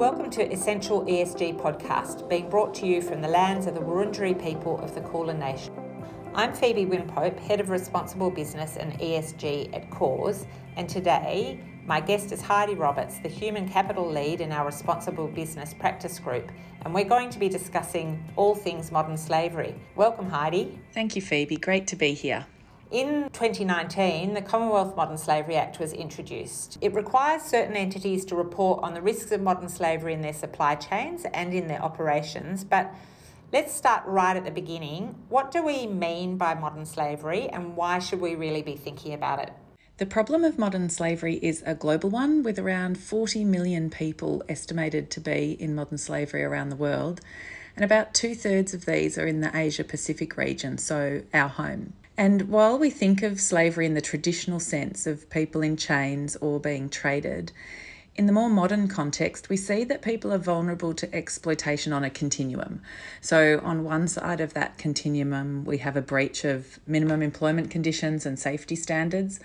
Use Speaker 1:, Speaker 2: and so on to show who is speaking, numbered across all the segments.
Speaker 1: Welcome to Essential ESG podcast, being brought to you from the lands of the Wurundjeri people of the Kulin Nation. I'm Phoebe Wynn-Pope, Head of Responsible Business and ESG at Corrs, and today my guest is Heidi Roberts, the Human Capital Lead in our Responsible Business Practice Group, and we're going to be discussing all things modern slavery. Welcome, Heidi.
Speaker 2: Thank you, Phoebe. Great to be here.
Speaker 1: In 2019, the Commonwealth Modern Slavery Act was introduced. It requires certain entities to report on the risks of modern slavery in their supply chains and in their operations, but let's start right at the beginning. What do we mean by modern slavery and why should we really be thinking about it?
Speaker 2: The problem of modern slavery is a global one, with around 40 million people estimated to be in modern slavery around the world, and about two thirds of these are in the Asia Pacific region, so our home. And while we think of slavery in the traditional sense of people in chains or being traded, in the more modern context, we see that people are vulnerable to exploitation on a continuum. So, on one side of that continuum, we have a breach of minimum employment conditions and safety standards.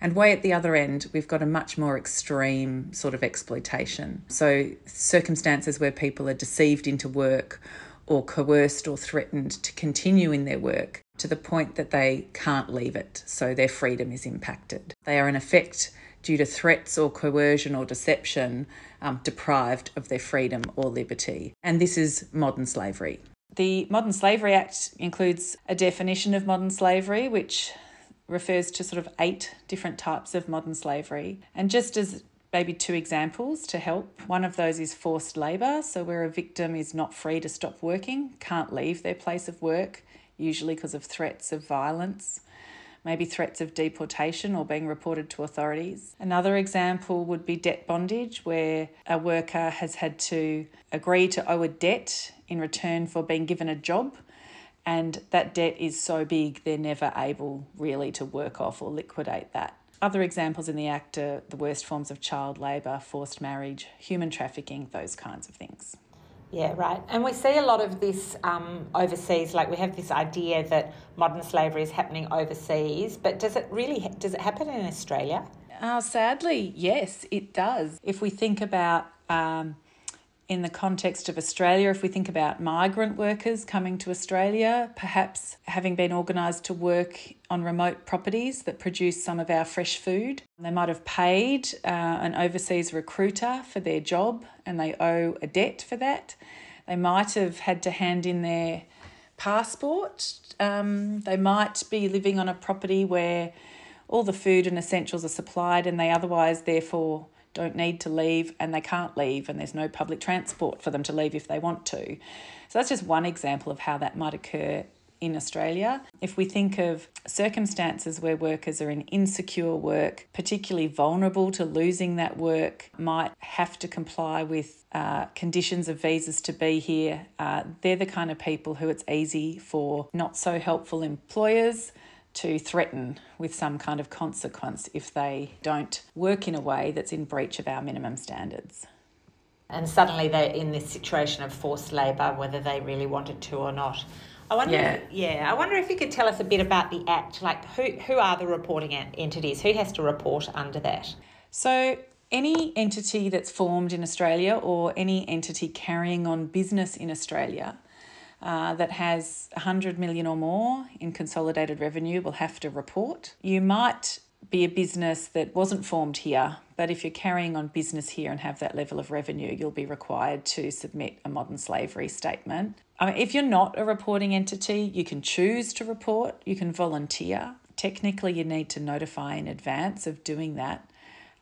Speaker 2: And way at the other end, we've got a much more extreme sort of exploitation. So, circumstances where people are deceived into work or coerced or threatened to continue in their work to the point that they can't leave it, so their freedom is impacted. They are, in effect, due to threats or coercion or deception, um, deprived of their freedom or liberty. And this is modern slavery. The Modern Slavery Act includes a definition of modern slavery, which refers to sort of eight different types of modern slavery. And just as maybe two examples to help. One of those is forced labour, so where a victim is not free to stop working, can't leave their place of work, usually because of threats of violence, maybe threats of deportation or being reported to authorities. Another example would be debt bondage, where a worker has had to agree to owe a debt in return for being given a job. And that debt is so big, they're never able really to work off or liquidate that. Other examples in the Act are the worst forms of child labour, forced marriage, human trafficking, those kinds of things.
Speaker 1: Yeah, right. And we see a lot of this um, overseas. Like we have this idea that modern slavery is happening overseas, but does it really does it happen in Australia?
Speaker 2: Uh, sadly, yes, it does. If we think about um, in the context of Australia, if we think about migrant workers coming to Australia, perhaps having been organised to work on remote properties that produce some of our fresh food, they might have paid uh, an overseas recruiter for their job and they owe a debt for that. They might have had to hand in their passport. Um, they might be living on a property where all the food and essentials are supplied and they otherwise, therefore, don't need to leave and they can't leave, and there's no public transport for them to leave if they want to. So that's just one example of how that might occur in Australia. If we think of circumstances where workers are in insecure work, particularly vulnerable to losing that work, might have to comply with uh, conditions of visas to be here, uh, they're the kind of people who it's easy for not so helpful employers to threaten with some kind of consequence if they don't work in a way that's in breach of our minimum standards.
Speaker 1: And suddenly they're in this situation of forced labour, whether they really wanted to or not. I wonder, yeah. If, yeah, I wonder if you could tell us a bit about the Act. Like, who who are the reporting entities? Who has to report under that?
Speaker 2: So, any entity that's formed in Australia or any entity carrying on business in Australia uh, that has 100 million or more in consolidated revenue will have to report. You might be a business that wasn't formed here, but if you're carrying on business here and have that level of revenue, you'll be required to submit a modern slavery statement. I mean, if you're not a reporting entity, you can choose to report, you can volunteer. Technically, you need to notify in advance of doing that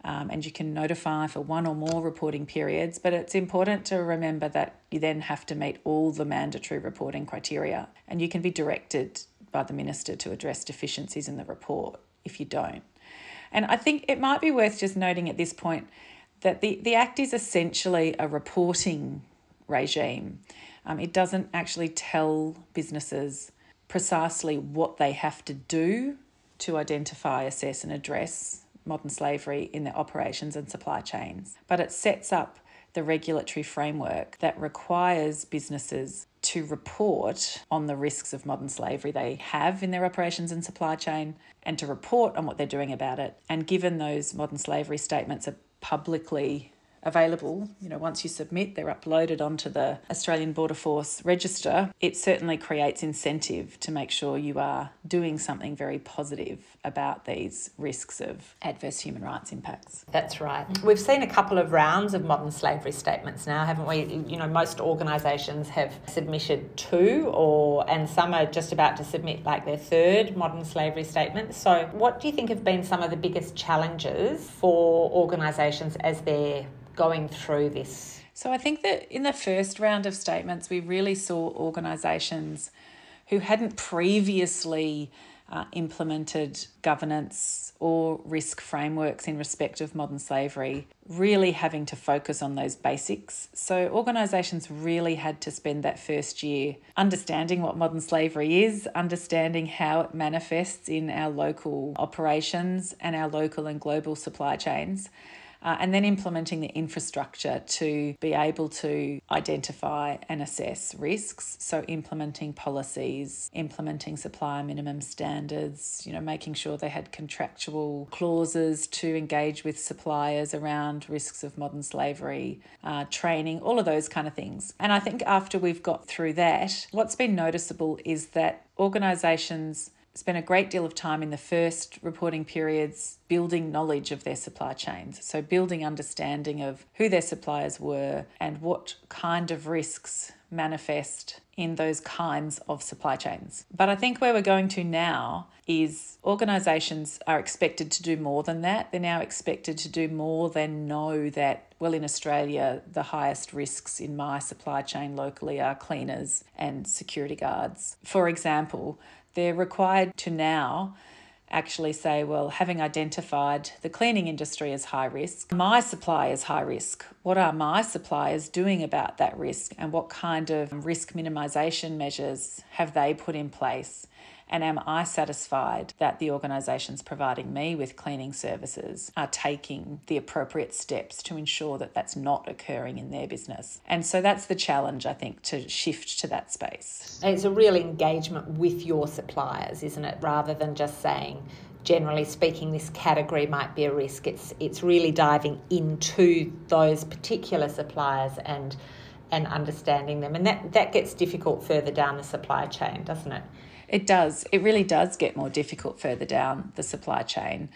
Speaker 2: um, and you can notify for one or more reporting periods. But it's important to remember that you then have to meet all the mandatory reporting criteria, and you can be directed by the minister to address deficiencies in the report if you don't. And I think it might be worth just noting at this point that the, the Act is essentially a reporting regime. Um, it doesn't actually tell businesses precisely what they have to do to identify, assess, and address modern slavery in their operations and supply chains, but it sets up the regulatory framework that requires businesses to report on the risks of modern slavery they have in their operations and supply chain and to report on what they're doing about it. And given those modern slavery statements are publicly available, you know, once you submit, they're uploaded onto the Australian Border Force register. It certainly creates incentive to make sure you are doing something very positive about these risks of adverse human rights impacts.
Speaker 1: That's right. We've seen a couple of rounds of modern slavery statements now, haven't we? You know, most organisations have submitted two, or and some are just about to submit like their third modern slavery statement. So, what do you think have been some of the biggest challenges for organisations as they're going through this?
Speaker 2: So, I think that in the first round of statements, we really saw organisations who hadn't previously uh, implemented governance or risk frameworks in respect of modern slavery, really having to focus on those basics. So, organisations really had to spend that first year understanding what modern slavery is, understanding how it manifests in our local operations and our local and global supply chains uh, and then implementing the infrastructure to be able to identify and assess risks. So, implementing policies, implementing supplier minimum standards, you know, making sure they had contractual clauses to engage with suppliers around risks of modern slavery, uh, training, all of those kind of things. And I think after we've got through that, what's been noticeable is that organisations spent a great deal of time in the first reporting periods building knowledge of their supply chains. So, building understanding of who their suppliers were and what kind of risks manifest in those kinds of supply chains. But I think where we're going to now is organisations are expected to do more than that. They're now expected to do more than know that, well, in Australia, the highest risks in my supply chain locally are cleaners and security guards. For example, they're required to now actually say, well, having identified the cleaning industry as high risk, my supply is high risk. What are my suppliers doing about that risk and what kind of risk minimisation measures have they put in place? And am I satisfied that the organisations providing me with cleaning services are taking the appropriate steps to ensure that that's not occurring in their business? And so that's the challenge, I think, to shift to that space.
Speaker 1: It's a real engagement with your suppliers, isn't it? Rather than just saying, generally speaking, this category might be a risk. It's it's really diving into those particular suppliers and and understanding them, and that that gets difficult further down the supply chain, doesn't it?
Speaker 2: It does. It really does get more difficult further down the supply chain.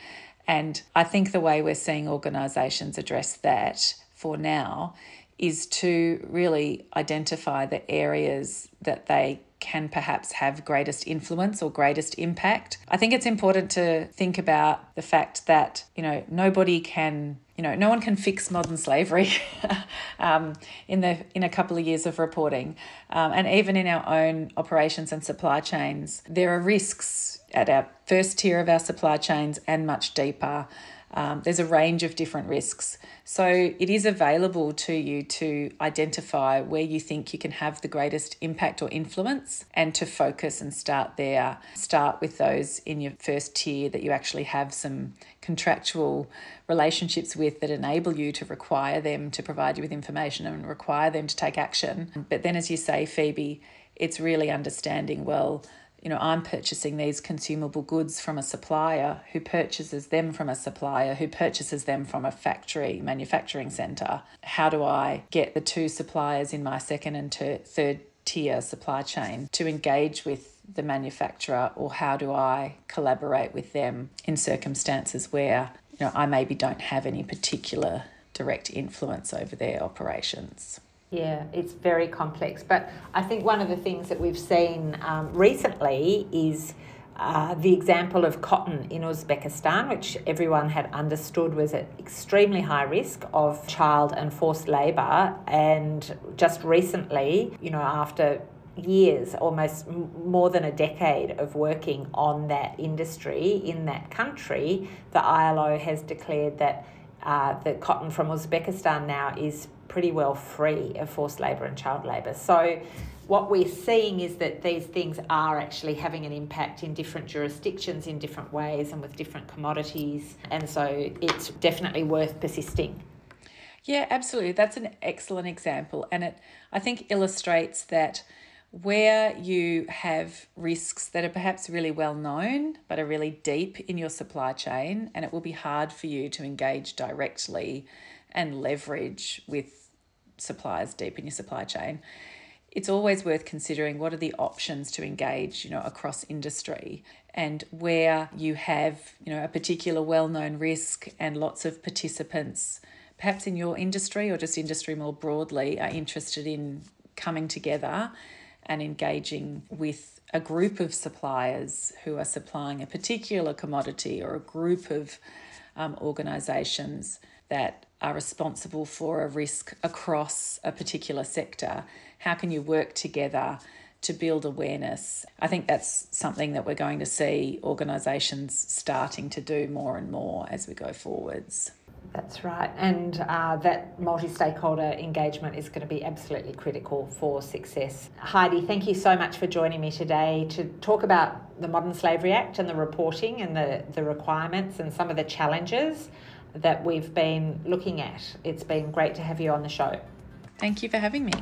Speaker 2: And I think the way we're seeing organisations address that for now is to really identify the areas that they can perhaps have greatest influence or greatest impact. I think it's important to think about the fact that, you know, nobody can you know, no one can fix modern slavery um, in the in a couple of years of reporting, um, and even in our own operations and supply chains, there are risks at our first tier of our supply chains and much deeper. Um, there's a range of different risks. So it is available to you to identify where you think you can have the greatest impact or influence and to focus and start there. Start with those in your first tier that you actually have some contractual relationships with that enable you to require them to provide you with information and require them to take action. But then, as you say, Phoebe, it's really understanding well you know, I'm purchasing these consumable goods from a supplier who purchases them from a supplier who purchases them from a factory manufacturing center. How do I get the two suppliers in my second and ter- third tier supply chain to engage with the manufacturer or how do I collaborate with them in circumstances where, you know, I maybe don't have any particular direct influence over their operations?
Speaker 1: Yeah, it's very complex. But I think one of the things that we've seen um, recently is uh, the example of cotton in Uzbekistan, which everyone had understood was at extremely high risk of child and forced labour. And just recently, you know, after years, almost more than a decade of working on that industry in that country, the ILO has declared that uh, the cotton from Uzbekistan now is pretty well free of forced labour and child labour. So, what we're seeing is that these things are actually having an impact in different jurisdictions in different ways and with different commodities. And so, it's definitely worth persisting.
Speaker 2: Yeah, absolutely. That's an excellent example. And it, I think, illustrates that where you have risks that are perhaps really well known but are really deep in your supply chain, and it will be hard for you to engage directly and leverage with suppliers deep in your supply chain, it's always worth considering what are the options to engage, you know, across industry and where you have, you know, a particular well-known risk and lots of participants perhaps in your industry or just industry more broadly are interested in coming together and engaging with a group of suppliers who are supplying a particular commodity or a group of um, organisations that are responsible for a risk across a particular sector. How can you work together to build awareness? I think that's something that we're going to see organisations starting to do more and more as we go forwards.
Speaker 1: That's right, and uh, that multi stakeholder engagement is going to be absolutely critical for success. Heidi, thank you so much for joining me today to talk about the Modern Slavery Act and the reporting and the, the requirements and some of the challenges that we've been looking at. It's been great to have you on the show.
Speaker 2: Thank you for having me.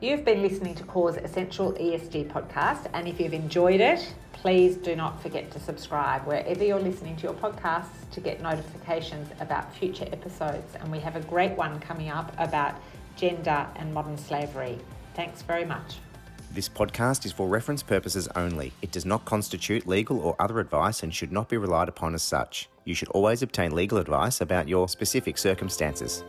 Speaker 1: You've been listening to Corrs' Essential ESG podcast, and if you've enjoyed it, please do not forget to subscribe wherever you're listening to your podcasts to get notifications about future episodes. And we have a great one coming up about gender and modern slavery. Thanks very much.
Speaker 3: This podcast is for reference purposes only. It does not constitute legal or other advice and should not be relied upon as such. You should always obtain legal advice about your specific circumstances.